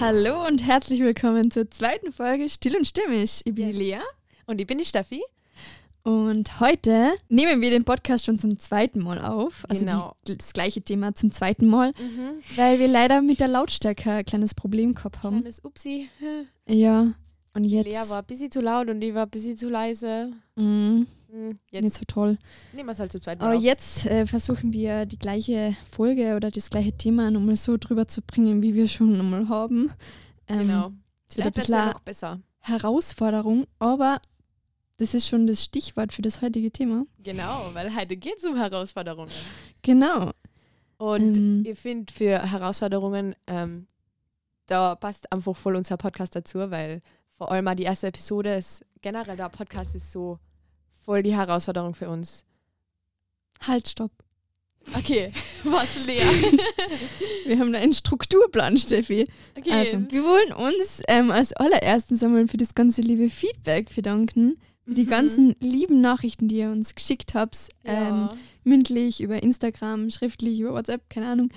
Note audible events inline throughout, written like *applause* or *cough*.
Hallo und herzlich willkommen zur zweiten Folge Still und Stimmig. Ich bin Yes. die Lea Und ich bin die Steffi. und heute nehmen wir den Podcast schon zum zweiten Mal auf. Also Genau. die, das gleiche Thema zum zweiten Mal, weil wir leider mit der Lautstärke ein kleines Problem gehabt haben. Kleines Upsi. Ja, und jetzt Lea war ein bisschen zu laut und ich war ein bisschen zu leise. mh, Hm, nicht Jetzt so toll. nehmen wir es halt zu zweit Aber auf. jetzt äh, versuchen wir die gleiche Folge oder das gleiche Thema nochmal so drüber zu bringen, wie wir schon nochmal haben. Ähm, Genau. Es Vielleicht wird eine noch besser. Herausforderung, aber das ist schon das Stichwort für das heutige Thema. Genau, weil heute geht es um Herausforderungen. Genau. Und Ähm. ich finde, für Herausforderungen, ähm, da passt einfach voll unser Podcast dazu, weil vor allem auch die erste Episode ist, generell der Podcast ist so voll die Herausforderung für uns. Halt, stopp. Okay, *laughs* was leer. *laughs* Wir haben da einen Strukturplan, Steffi. Okay. Also, wir wollen uns ähm, als allererstes einmal für das ganze liebe Feedback bedanken. Für die Mhm. ganzen lieben Nachrichten, die ihr uns geschickt habt. Ähm, ja. mündlich, über Instagram, schriftlich, über WhatsApp, keine Ahnung.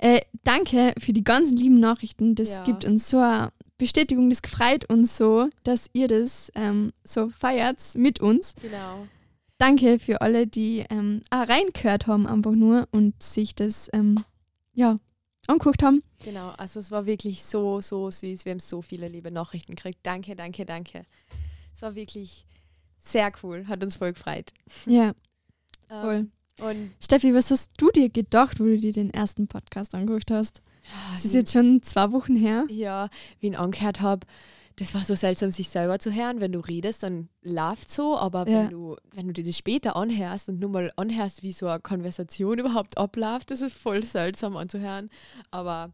Äh, danke für die ganzen lieben Nachrichten. Das Ja. gibt uns so eine Bestätigung, das freut uns so, dass ihr das ähm, so feiert mit uns. genau. Danke für alle, die ähm, auch reingehört haben, einfach nur und sich das ähm, ja, angeguckt haben. Genau, also es war wirklich so, so süß. Wir haben so viele liebe Nachrichten gekriegt. Danke, danke, danke. Es war wirklich sehr cool, hat uns voll gefreut. Ja, Ähm, voll. Und Steffi, was hast du dir gedacht, wo du dir den ersten Podcast angeguckt hast? Das ist jetzt schon zwei Wochen her. ja, wie ich ihn angehört habe, das war so seltsam, sich selber zu hören. Wenn du redest, dann läuft so, aber Ja. wenn, du, wenn du dir das später anhörst und nur mal anhörst, wie so eine Konversation *laughs* überhaupt abläuft, das ist voll seltsam anzuhören. Aber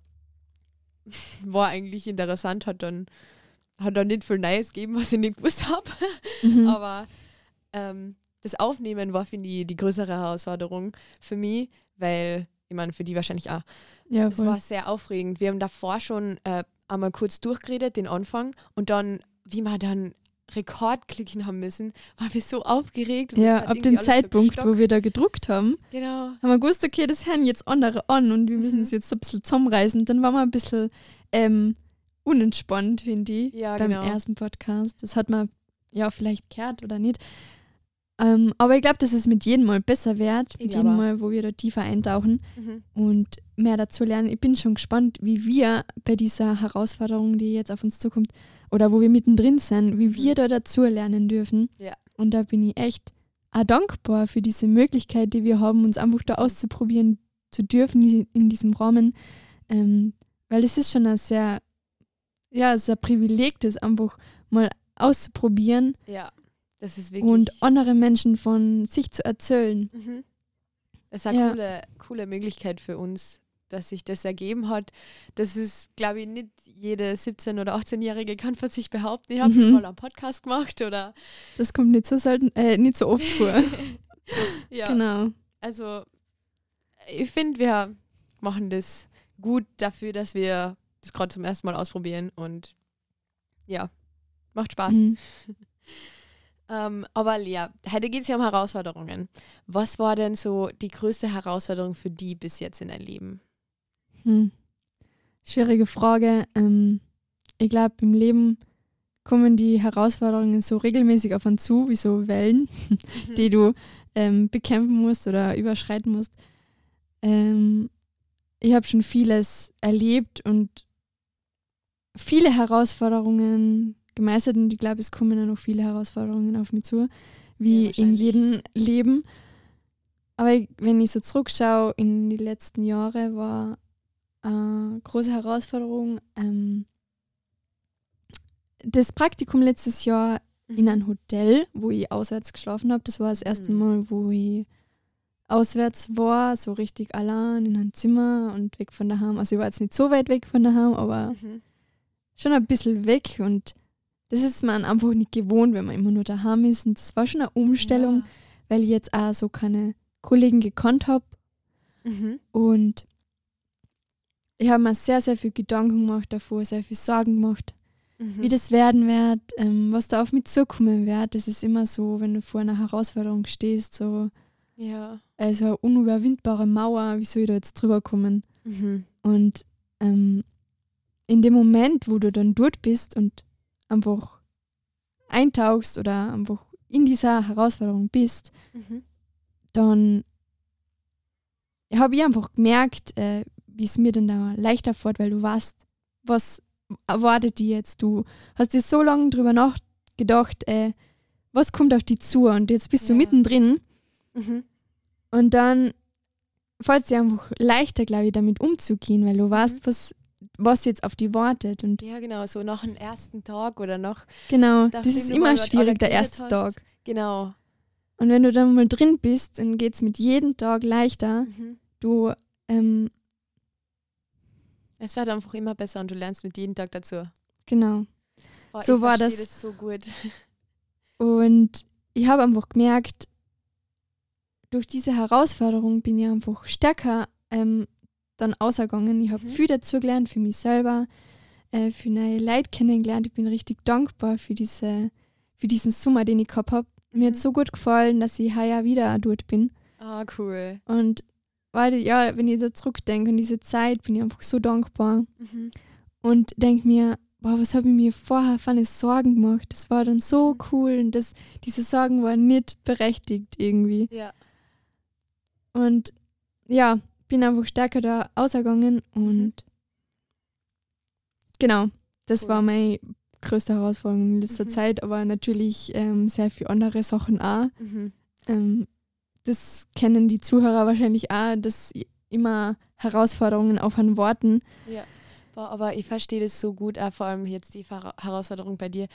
*laughs* war eigentlich interessant, hat dann, hat dann nicht viel Neues gegeben, was ich nicht gewusst habe. Mhm. *laughs* Aber ähm, das Aufnehmen war, finde ich, die größere Herausforderung für mich, weil, ich meine, für die wahrscheinlich auch. Ja, Es war sehr aufregend. Wir haben davor schon äh, einmal kurz durchgeredet, den Anfang, und dann, wie wir dann Rekord klicken haben müssen, waren wir so aufgeregt. Ja, ab dem alles so Zeitpunkt, wo wir da gedruckt haben, Genau. haben wir gewusst, okay, das hören jetzt andere an und wir müssen Mhm. es jetzt ein bisschen zusammenreißen. Dann waren wir ein bisschen ähm, unentspannt, finde ich, Ja, beim genau. ersten Podcast. Das hat man ja vielleicht gehört oder nicht. Ähm, aber ich glaube, dass es mit jedem Mal besser wird, mit jedem. Mal, wo wir da tiefer eintauchen Mhm. und mehr dazu lernen. Ich bin schon gespannt, wie wir bei dieser Herausforderung, die jetzt auf uns zukommt, oder wo wir mittendrin sind, wie wir Mhm. da dazu lernen dürfen. Ja. Und da bin ich echt auch dankbar für diese Möglichkeit, die wir haben, uns einfach da auszuprobieren zu dürfen in diesem Rahmen. Ähm, weil es ist schon ein sehr, ja, sehr Privileg, das einfach mal auszuprobieren Ja. Und andere Menschen von sich zu erzählen. Mhm. Das ist eine Ja. coole, coole Möglichkeit für uns, dass sich das ergeben hat. Das ist, glaube ich, nicht jede 17- oder 18-Jährige kann von sich behaupten, ich habe Mhm. mal einen Podcast gemacht oder Das kommt nicht so selten, äh, nicht so oft vor. *laughs* ja. Genau. Also ich finde, wir machen das gut dafür, dass wir das gerade zum ersten Mal ausprobieren und ja, macht Spaß. Mhm. *laughs* Ähm, aber Lea, heute geht es ja um Herausforderungen. Was war denn so die größte Herausforderung für die bis jetzt in deinem Leben? Hm. Schwierige Frage. Ähm, ich glaube, im Leben kommen die Herausforderungen so regelmäßig auf uns zu, wie so Wellen, *laughs* die du ähm, bekämpfen musst oder überschreiten musst. Ähm, ich habe schon vieles erlebt und viele Herausforderungen gemeistert und ich glaube, es kommen ja noch viele Herausforderungen auf mich zu, wie Ja, in jedem Leben. Aber ich, wenn ich so zurückschaue in die letzten Jahre, war eine große Herausforderung ähm, das Praktikum letztes Jahr in ein Hotel, wo ich auswärts geschlafen habe. Das war das erste Mhm. Mal, wo ich auswärts war, so richtig allein in einem Zimmer und weg von daheim. Also ich war jetzt nicht so weit weg von daheim, aber Mhm. schon ein bisschen weg und das ist man einfach nicht gewohnt, wenn man immer nur daheim ist. Und das war schon eine Umstellung, weil ich jetzt auch so keine Kollegen gekannt habe Ja. Mhm. und ich habe mir sehr, sehr viel Gedanken gemacht davor, sehr viel Sorgen gemacht, Mhm. wie das werden wird, ähm, was da auf mich zukommen wird. Das ist immer so, wenn du vor einer Herausforderung stehst, so Ja. also eine unüberwindbare Mauer, wie soll ich da jetzt drüber kommen? Mhm. Und ähm, in dem Moment, wo du dann dort bist und einfach eintauchst oder einfach in dieser Herausforderung bist, Mhm. dann habe ich einfach gemerkt, äh, wie es mir dann da leichter fährt, weil du weißt, was erwartet die jetzt. Du hast dir so lange drüber nachgedacht, äh, was kommt auf die zu und jetzt bist du Ja. mittendrin Mhm. und dann fällt es dir einfach leichter, glaube ich, damit umzugehen, weil du weißt, was, was jetzt auf die wartet und Ja, genau, so nach dem ersten Tag oder noch. genau, das ist immer schwierig, der erste hast. Tag. Genau. Und wenn du dann mal drin bist, dann geht es mit jedem Tag leichter. Mhm. Du, ähm, Es wird einfach immer besser und du lernst mit jedem Tag dazu. genau. Boah, So war versteh das. so gut. Und ich habe einfach gemerkt, durch diese Herausforderung bin ich einfach stärker ähm, dann ausgegangen. Ich habe Mhm. viel dazu gelernt für mich selber, äh, für neue Leute kennengelernt. Ich bin richtig dankbar für, diese, für diesen Sommer, den ich gehabt habe. Mir hat Mhm. so gut gefallen, dass ich heuer wieder dort bin. Ah, cool. Und weil, ja, wenn ich so zurückdenke an diese Zeit, bin ich einfach so dankbar Mhm. und denke mir, boah, was habe ich mir vorher für eine Sorgen gemacht? Das war dann so Mhm. cool und das, diese Sorgen waren nicht berechtigt irgendwie. Ja. Und ja, bin einfach stärker da ausgegangen und genau, das Cool. war meine größte Herausforderung in letzter Mhm. Zeit, aber natürlich ähm, sehr viele andere Sachen auch. Mhm. Ähm, das kennen die Zuhörer wahrscheinlich auch, dass immer Herausforderungen auf einen warten. Ja. Boah, aber ich verstehe das so gut, auch vor allem jetzt die Herausforderung bei dir.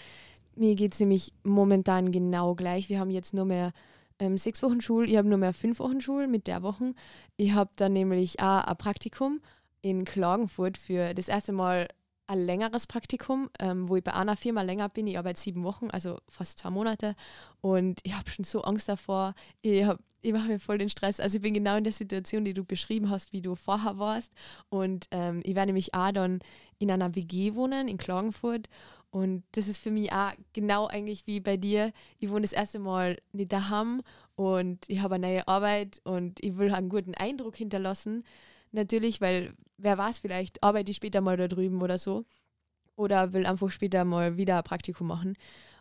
Mir geht es nämlich momentan genau gleich. Wir haben jetzt nur mehr ähm, sechs Wochen Schule, ich habe nur mehr fünf Wochen Schule mit der Woche. Ich habe dann nämlich auch ein Praktikum in Klagenfurt für das erste Mal ein längeres Praktikum, ähm, wo ich bei einer Firma länger bin. Ich arbeite sieben Wochen, also fast zwei Monate. Und ich habe schon so Angst davor. Ich, ich mache mir voll den Stress. Also ich bin genau in der Situation, die du beschrieben hast, wie du vorher warst. Und ähm, ich werde nämlich auch dann in einer WG wohnen in Klagenfurt. Und das ist für mich auch genau eigentlich wie bei dir. Ich wohne das erste Mal nicht daheim und ich habe eine neue Arbeit und ich will einen guten Eindruck hinterlassen. Natürlich, weil wer weiß, vielleicht arbeite ich später mal da drüben oder so. Oder will einfach später mal wieder ein Praktikum machen.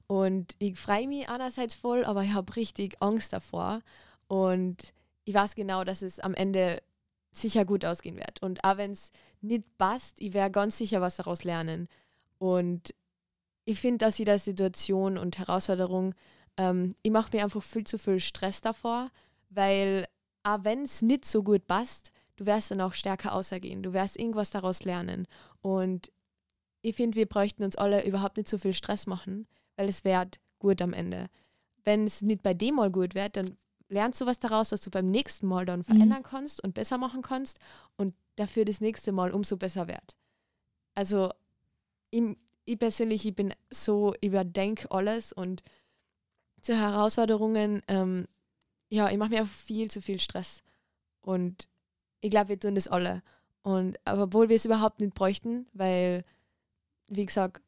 Und ich freue mich einerseits voll, aber ich habe richtig Angst davor. Und ich weiß genau, dass es am Ende sicher gut ausgehen wird. Und auch wenn es nicht passt, ich werde ganz sicher was daraus lernen. Und ich finde, dass jeder Situation und Herausforderung, ähm, ich mache mir einfach viel zu viel Stress davor, weil auch wenn es nicht so gut passt, du wirst dann auch stärker außergehen. Du wirst irgendwas daraus lernen. Und ich finde, wir bräuchten uns alle überhaupt nicht so viel Stress machen, weil es wird gut am Ende. Wenn es nicht bei dem mal gut wird, dann lernst du was daraus, was du beim nächsten Mal dann verändern kannst und besser machen kannst und dafür das nächste Mal umso besser wird. Also ich, ich persönlich, ich bin so, überdenke alles und zu Herausforderungen, ähm, ja, ich mache mir viel zu viel Stress. Und ich glaube, wir tun das alle. Und obwohl wir es überhaupt nicht bräuchten, weil, wie gesagt,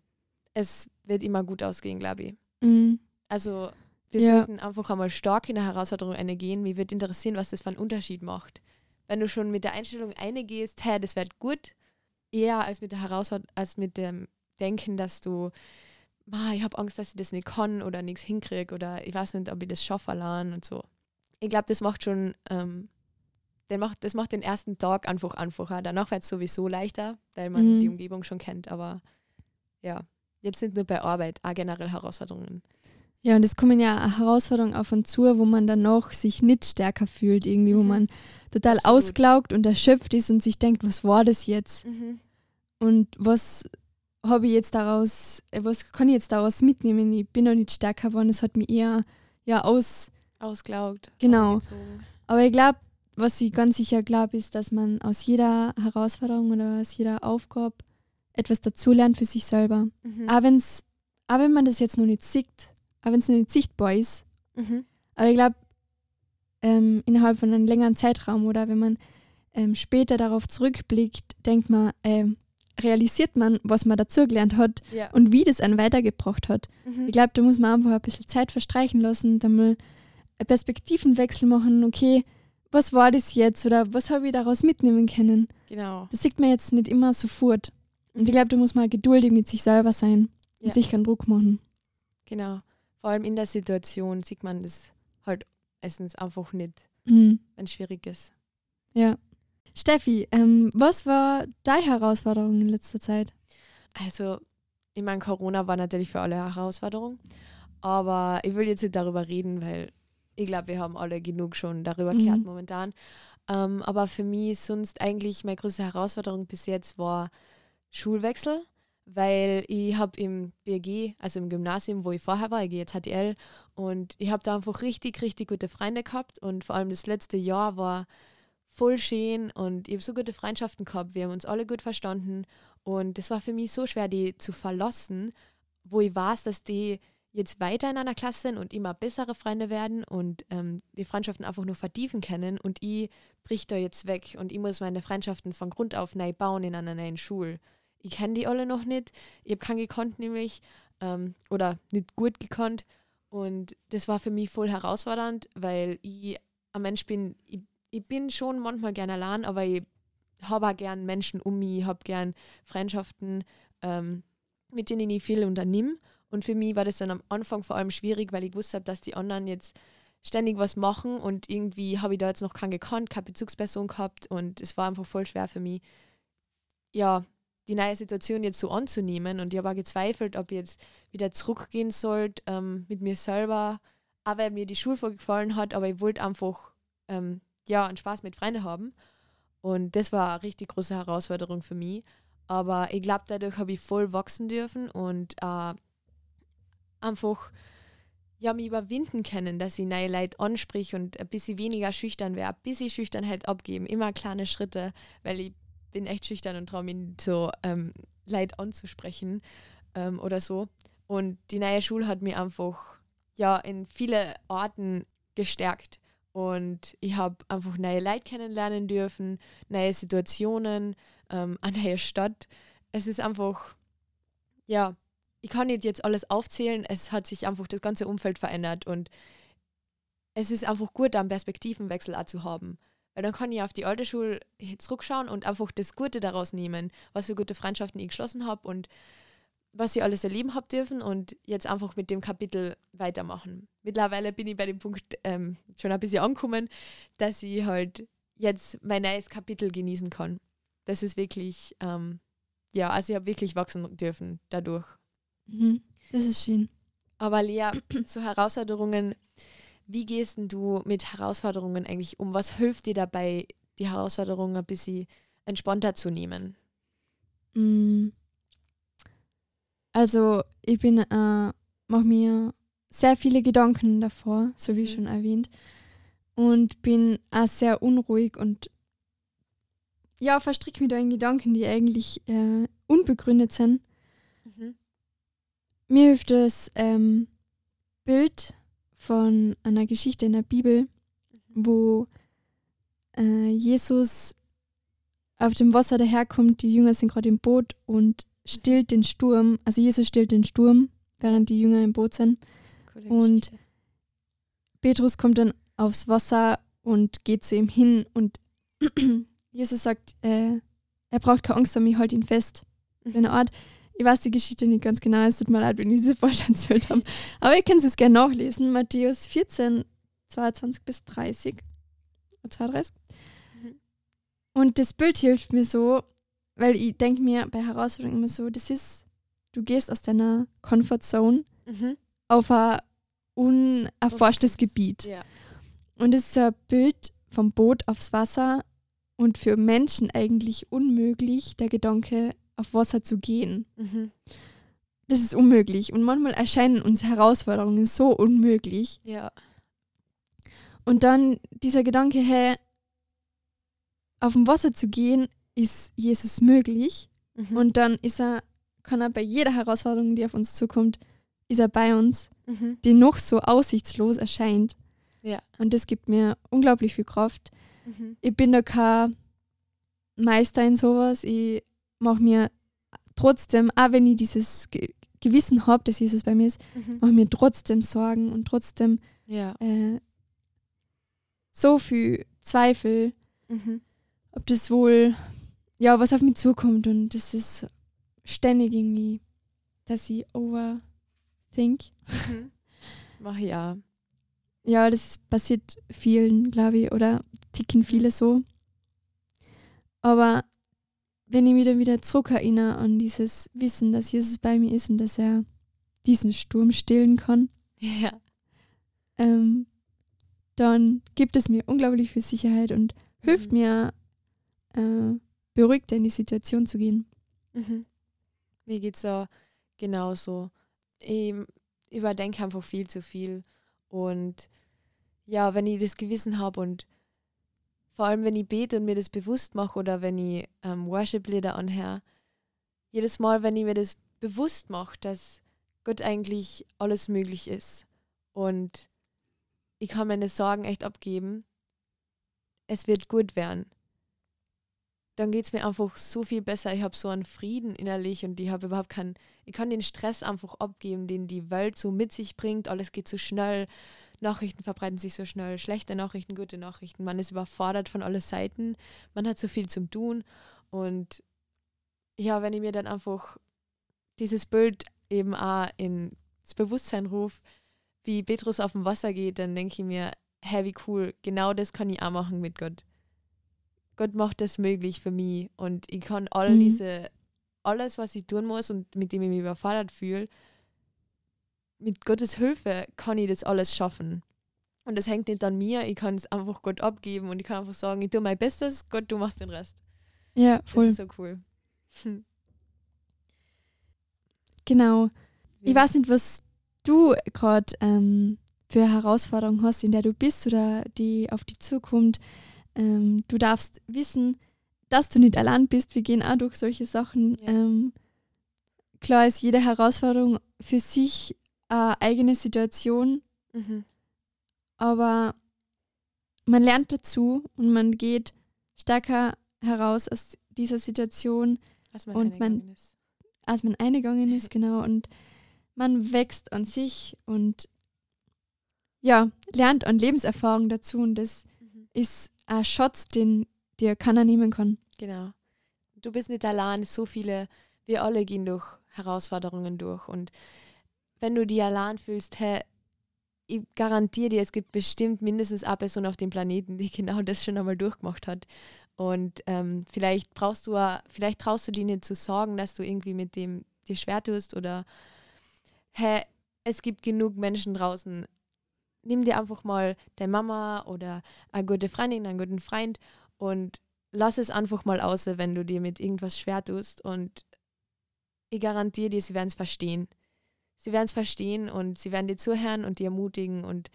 es wird immer gut ausgehen, glaube ich. Mhm. Also wir Ja. sollten einfach einmal stark in der Herausforderung eine gehen. Mich würde interessieren, was das für einen Unterschied macht. Wenn du schon mit der Einstellung eine gehst, hey, das wird gut, eher als mit der Herausforderung, als mit dem Denken, dass du, ah, ich habe Angst, dass ich das nicht kann oder nichts hinkriege oder ich weiß nicht, ob ich das schaffe allein und so. Ich glaube, das macht schon, ähm, den macht, das macht den ersten Tag einfach einfacher. Danach wird es sowieso leichter, weil man Mhm. die Umgebung schon kennt. Aber ja, jetzt nicht nur bei Arbeit, auch generell Herausforderungen. Ja, und es kommen ja Herausforderungen auf und zu, wo man dann noch sich nicht stärker fühlt, irgendwie, wo Mhm. man total Absolut. ausgelaugt und erschöpft ist und sich denkt, was war das jetzt? Und was habe ich jetzt daraus, äh, was kann ich jetzt daraus mitnehmen? Ich bin noch nicht stärker geworden, es hat mich eher ja aus. Ausgelaugt. Genau. Aber ich glaube, was ich ganz sicher glaube, ist, dass man aus jeder Herausforderung oder aus jeder Aufgabe etwas dazulernt für sich selber. Mhm. Auch, wenn's, auch wenn man das jetzt noch nicht sieht, auch wenn es noch nicht sichtbar ist, Mhm. aber ich glaube, ähm, innerhalb von einem längeren Zeitraum oder wenn man ähm, später darauf zurückblickt, denkt man, ähm, realisiert man, was man dazugelernt hat Ja. und wie das einen weitergebracht hat. Mhm. Ich glaube, da muss man einfach ein bisschen Zeit verstreichen lassen, dann mal einen Perspektivenwechsel machen, okay, was war das jetzt oder was habe ich daraus mitnehmen können? Genau. Das sieht man jetzt nicht immer sofort. Und ich glaube, da muss man geduldig mit sich selber sein Ja. und sich keinen Druck machen. Genau. Vor allem in der Situation sieht man das halt meistens einfach nicht, Mhm. wenn es schwierig ist. Ja. Steffi, ähm, was war deine Herausforderung in letzter Zeit? Also, ich meine, Corona war natürlich für alle eine Herausforderung, aber ich will jetzt nicht darüber reden, weil ich glaube, wir haben alle genug schon darüber Mhm. gehört momentan. Ähm, aber für mich sonst eigentlich meine größte Herausforderung bis jetzt war Schulwechsel, weil ich habe im BG, also im Gymnasium, wo ich vorher war, ich gehe jetzt HTL und ich habe da einfach richtig, richtig gute Freunde gehabt und vor allem das letzte Jahr war voll schön und ich habe so gute Freundschaften gehabt, wir haben uns alle gut verstanden und es war für mich so schwer, die zu verlassen, wo ich weiß, dass die jetzt weiter in einer Klasse sind und immer bessere Freunde werden und ähm, die Freundschaften einfach nur vertiefen können und ich brich da jetzt weg und ich muss meine Freundschaften von Grund auf neu bauen in einer neuen Schule. Ich kenne die alle noch nicht, ich habe keinen gekonnt nämlich ähm, oder nicht gut gekonnt und das war für mich voll herausfordernd, weil ich ein Mensch bin, ich, ich bin schon manchmal gern allein, aber ich habe auch gern Menschen um mich, habe gern Freundschaften, ähm, mit denen ich viel unternehme. Und für mich war das dann am Anfang vor allem schwierig, weil ich gewusst habe, dass die anderen jetzt ständig was machen und irgendwie habe ich da jetzt noch keinen gekannt, keine Bezugsperson gehabt und es war einfach voll schwer für mich, ja, die neue Situation jetzt so anzunehmen. Und ich habe auch gezweifelt, ob ich jetzt wieder zurückgehen sollte ähm, mit mir selber, auch weil mir die Schule voll gefallen hat, aber ich wollte einfach ähm, ja, einen Spaß mit Freunden haben. Und das war eine richtig große Herausforderung für mich. Aber ich glaube, dadurch habe ich voll wachsen dürfen und äh, einfach ja, mich überwinden können, dass ich neue Leute ansprich und ein bisschen weniger schüchtern wäre, ein bisschen Schüchternheit abgeben, immer kleine Schritte, weil ich bin echt schüchtern und traue mich nicht so ähm, Leute anzusprechen ähm, oder so. Und die neue Schule hat mich einfach ja in viele Orten gestärkt. Und ich habe einfach neue Leute kennenlernen dürfen, neue Situationen, ähm, *laughs* eine neue Stadt. Es ist einfach, ja, ich kann nicht jetzt alles aufzählen, es hat sich einfach das ganze Umfeld verändert und es ist einfach gut, da einen Perspektivenwechsel auch zu haben. Weil dann kann ich auf die alte Schule zurückschauen und einfach das Gute daraus nehmen, was für gute Freundschaften ich geschlossen habe und was ich alles erleben habe dürfen und jetzt einfach mit dem Kapitel weitermachen. Mittlerweile bin ich bei dem Punkt ähm, schon ein bisschen angekommen, dass ich halt jetzt mein neues Kapitel genießen kann. Das ist wirklich, ähm, ja, also ich habe wirklich wachsen dürfen dadurch. Mhm. Das ist schön. Aber Lea, *clears throat* zu Herausforderungen, wie gehst denn du mit Herausforderungen eigentlich um? Was hilft dir dabei, die Herausforderungen ein bisschen entspannter zu nehmen? Mm. Also, ich bin, äh, mache mir sehr viele Gedanken davor, so wie Mhm. schon erwähnt. Und bin auch sehr unruhig und ja, verstricke mich da in Gedanken, die eigentlich äh, unbegründet sind. Mhm. Mir hilft das ähm, Bild von einer Geschichte in der Bibel, wo äh, Jesus auf dem Wasser daherkommt, die Jünger sind gerade im Boot und stillt den Sturm, also Jesus stillt den Sturm, während die Jünger im Boot sind. Und-. Petrus kommt dann aufs Wasser und geht zu ihm hin und *clears throat* Jesus sagt, äh, er braucht keine Angst haben, ich halte ihn fest. So eine Art, ich weiß die Geschichte nicht ganz genau, es tut mir leid, wenn ich sie falsch erzählt habe. Aber ihr könnt es gerne nachlesen. Matthäus 14, 22 bis 30. Oder 32. Mhm. Und das Bild hilft mir so, weil ich denke mir bei Herausforderungen immer so, das ist, du gehst aus deiner Comfort Zone Mhm. auf ein unerforschtes Unbekanntes. Gebiet. Ja. Und es ist ein Bild vom Boot aufs Wasser und für Menschen eigentlich unmöglich, der Gedanke, auf Wasser zu gehen. Mhm. Das ist unmöglich. Und manchmal erscheinen uns Herausforderungen so unmöglich. Ja. Und dann dieser Gedanke, hey, auf dem Wasser zu gehen, ist Jesus möglich. Mhm. Und dann ist er, kann er bei jeder Herausforderung, die auf uns zukommt, ist er bei uns, mhm. die noch so aussichtslos erscheint. Ja. Und das gibt mir unglaublich viel Kraft. Mhm. ich bin da kein Meister in sowas. Ich mache mir trotzdem, auch wenn ich dieses Ge Gewissen habe, dass Jesus bei mir ist, Mhm. mache mir trotzdem Sorgen und trotzdem Ja. äh, so viel Zweifel, Mhm. ob das wohl, ja, was auf mich zukommt. Und das ist ständig irgendwie, dass ich overthink. Mhm. Mach ja. Ja, das passiert vielen, glaube ich, oder ticken viele so. Aber wenn ich mich dann wieder zurück erinnere an dieses Wissen, dass Jesus bei mir ist und dass er diesen Sturm stillen kann, Ja. ähm, dann gibt es mir unglaublich viel Sicherheit und hilft Mhm. mir, äh, beruhigter in die Situation zu gehen. Mhm. Mir geht's so genauso. Ich überdenke einfach viel zu viel. Und ja, wenn ich das Gewissen habe und vor allem, wenn ich bete und mir das bewusst mache oder wenn ich ähm, Worship-Lieder anhöre, jedes Mal, wenn ich mir das bewusst mache, dass Gott eigentlich alles möglich ist und ich kann meine Sorgen echt abgeben, es wird gut werden dann geht es mir einfach so viel besser. Ich habe so einen Frieden innerlich und ich habe überhaupt keinen, ich kann den Stress einfach abgeben, den die Welt so mit sich bringt. Alles geht so schnell, Nachrichten verbreiten sich so schnell, schlechte Nachrichten, gute Nachrichten. Man ist überfordert von allen Seiten, man hat so viel zum Tun und ja, wenn ich mir dann einfach dieses Bild eben auch ins Bewusstsein rufe, wie Petrus auf dem Wasser geht, dann denke ich mir, hey, wie cool, genau das kann ich auch machen mit Gott. Gott macht das möglich für mich und ich kann all Mhm. diese, alles, was ich tun muss und mit dem ich mich überfordert fühle, mit Gottes Hilfe kann ich das alles schaffen. Und das hängt nicht an mir, ich kann es einfach Gott abgeben und ich kann einfach sagen, ich tue mein Bestes, Gott, du machst den Rest. Ja, Das voll. ist so cool. Hm. *laughs* Genau. Ich weiß nicht, was du gerade ähm, für Herausforderungen hast, in der du bist oder die auf dich zukommt. Ähm, du darfst wissen, dass du nicht allein bist. Wir gehen auch durch solche Sachen. Ja. Ähm, klar ist jede Herausforderung für sich eine eigene Situation, Mhm. aber man lernt dazu und man geht stärker heraus aus dieser Situation, Was man Und man- eingegangen ist. als man eingegangen ist, *laughs* genau. Und man wächst an sich und ja, lernt an Lebenserfahrung dazu und das Mhm. ist ein Schatz, den dir keiner nehmen kann. Genau. Du bist nicht allein, so viele, wir alle gehen durch Herausforderungen durch. Und wenn du dich allein fühlst, hey, ich garantiere dir, es gibt bestimmt mindestens eine Person auf dem Planeten, die *laughs* genau das schon einmal durchgemacht hat. Und ähm, vielleicht brauchst du, vielleicht traust du dir nicht zu sagen, dass du irgendwie mit dem dir schwer tust oder hey, es gibt genug Menschen draußen. Nimm dir einfach mal deine Mama oder eine gute Freundin, einen guten Freund und lass es einfach mal aus, wenn du dir mit irgendwas schwer tust. Und ich garantiere dir, sie werden es verstehen. Sie werden es verstehen und sie werden dir zuhören und dir ermutigen und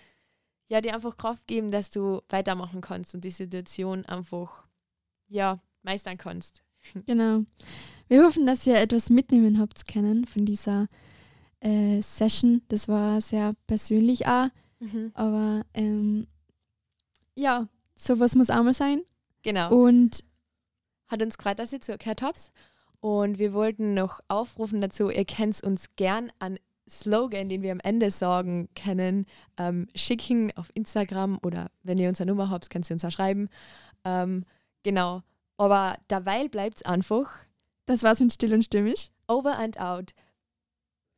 ja, dir einfach Kraft geben, dass du weitermachen kannst und die Situation einfach, ja, meistern kannst. *laughs* Genau. Wir hoffen, dass ihr etwas mitnehmen habt können von dieser äh, Session. Das war sehr persönlich auch, aber ähm, ja, sowas muss auch mal sein. Genau. Und Hat uns gefreut, dass ihr zugehört habt. Und wir wollten noch aufrufen dazu, ihr könnt uns gern an Slogan, den wir am Ende sagen können, ähm, schicken auf Instagram oder wenn ihr unsere Nummer habt, könnt ihr uns auch schreiben. Ähm, genau. Aber derweil bleibt es einfach das war's mit Still und Stimmig. over and out.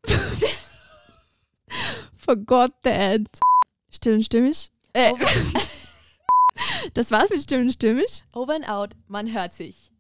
*laughs* Forgot that. Still und Stimmig. Äh, *laughs* das war's mit Still und Stimmig. over and out, man hört sich.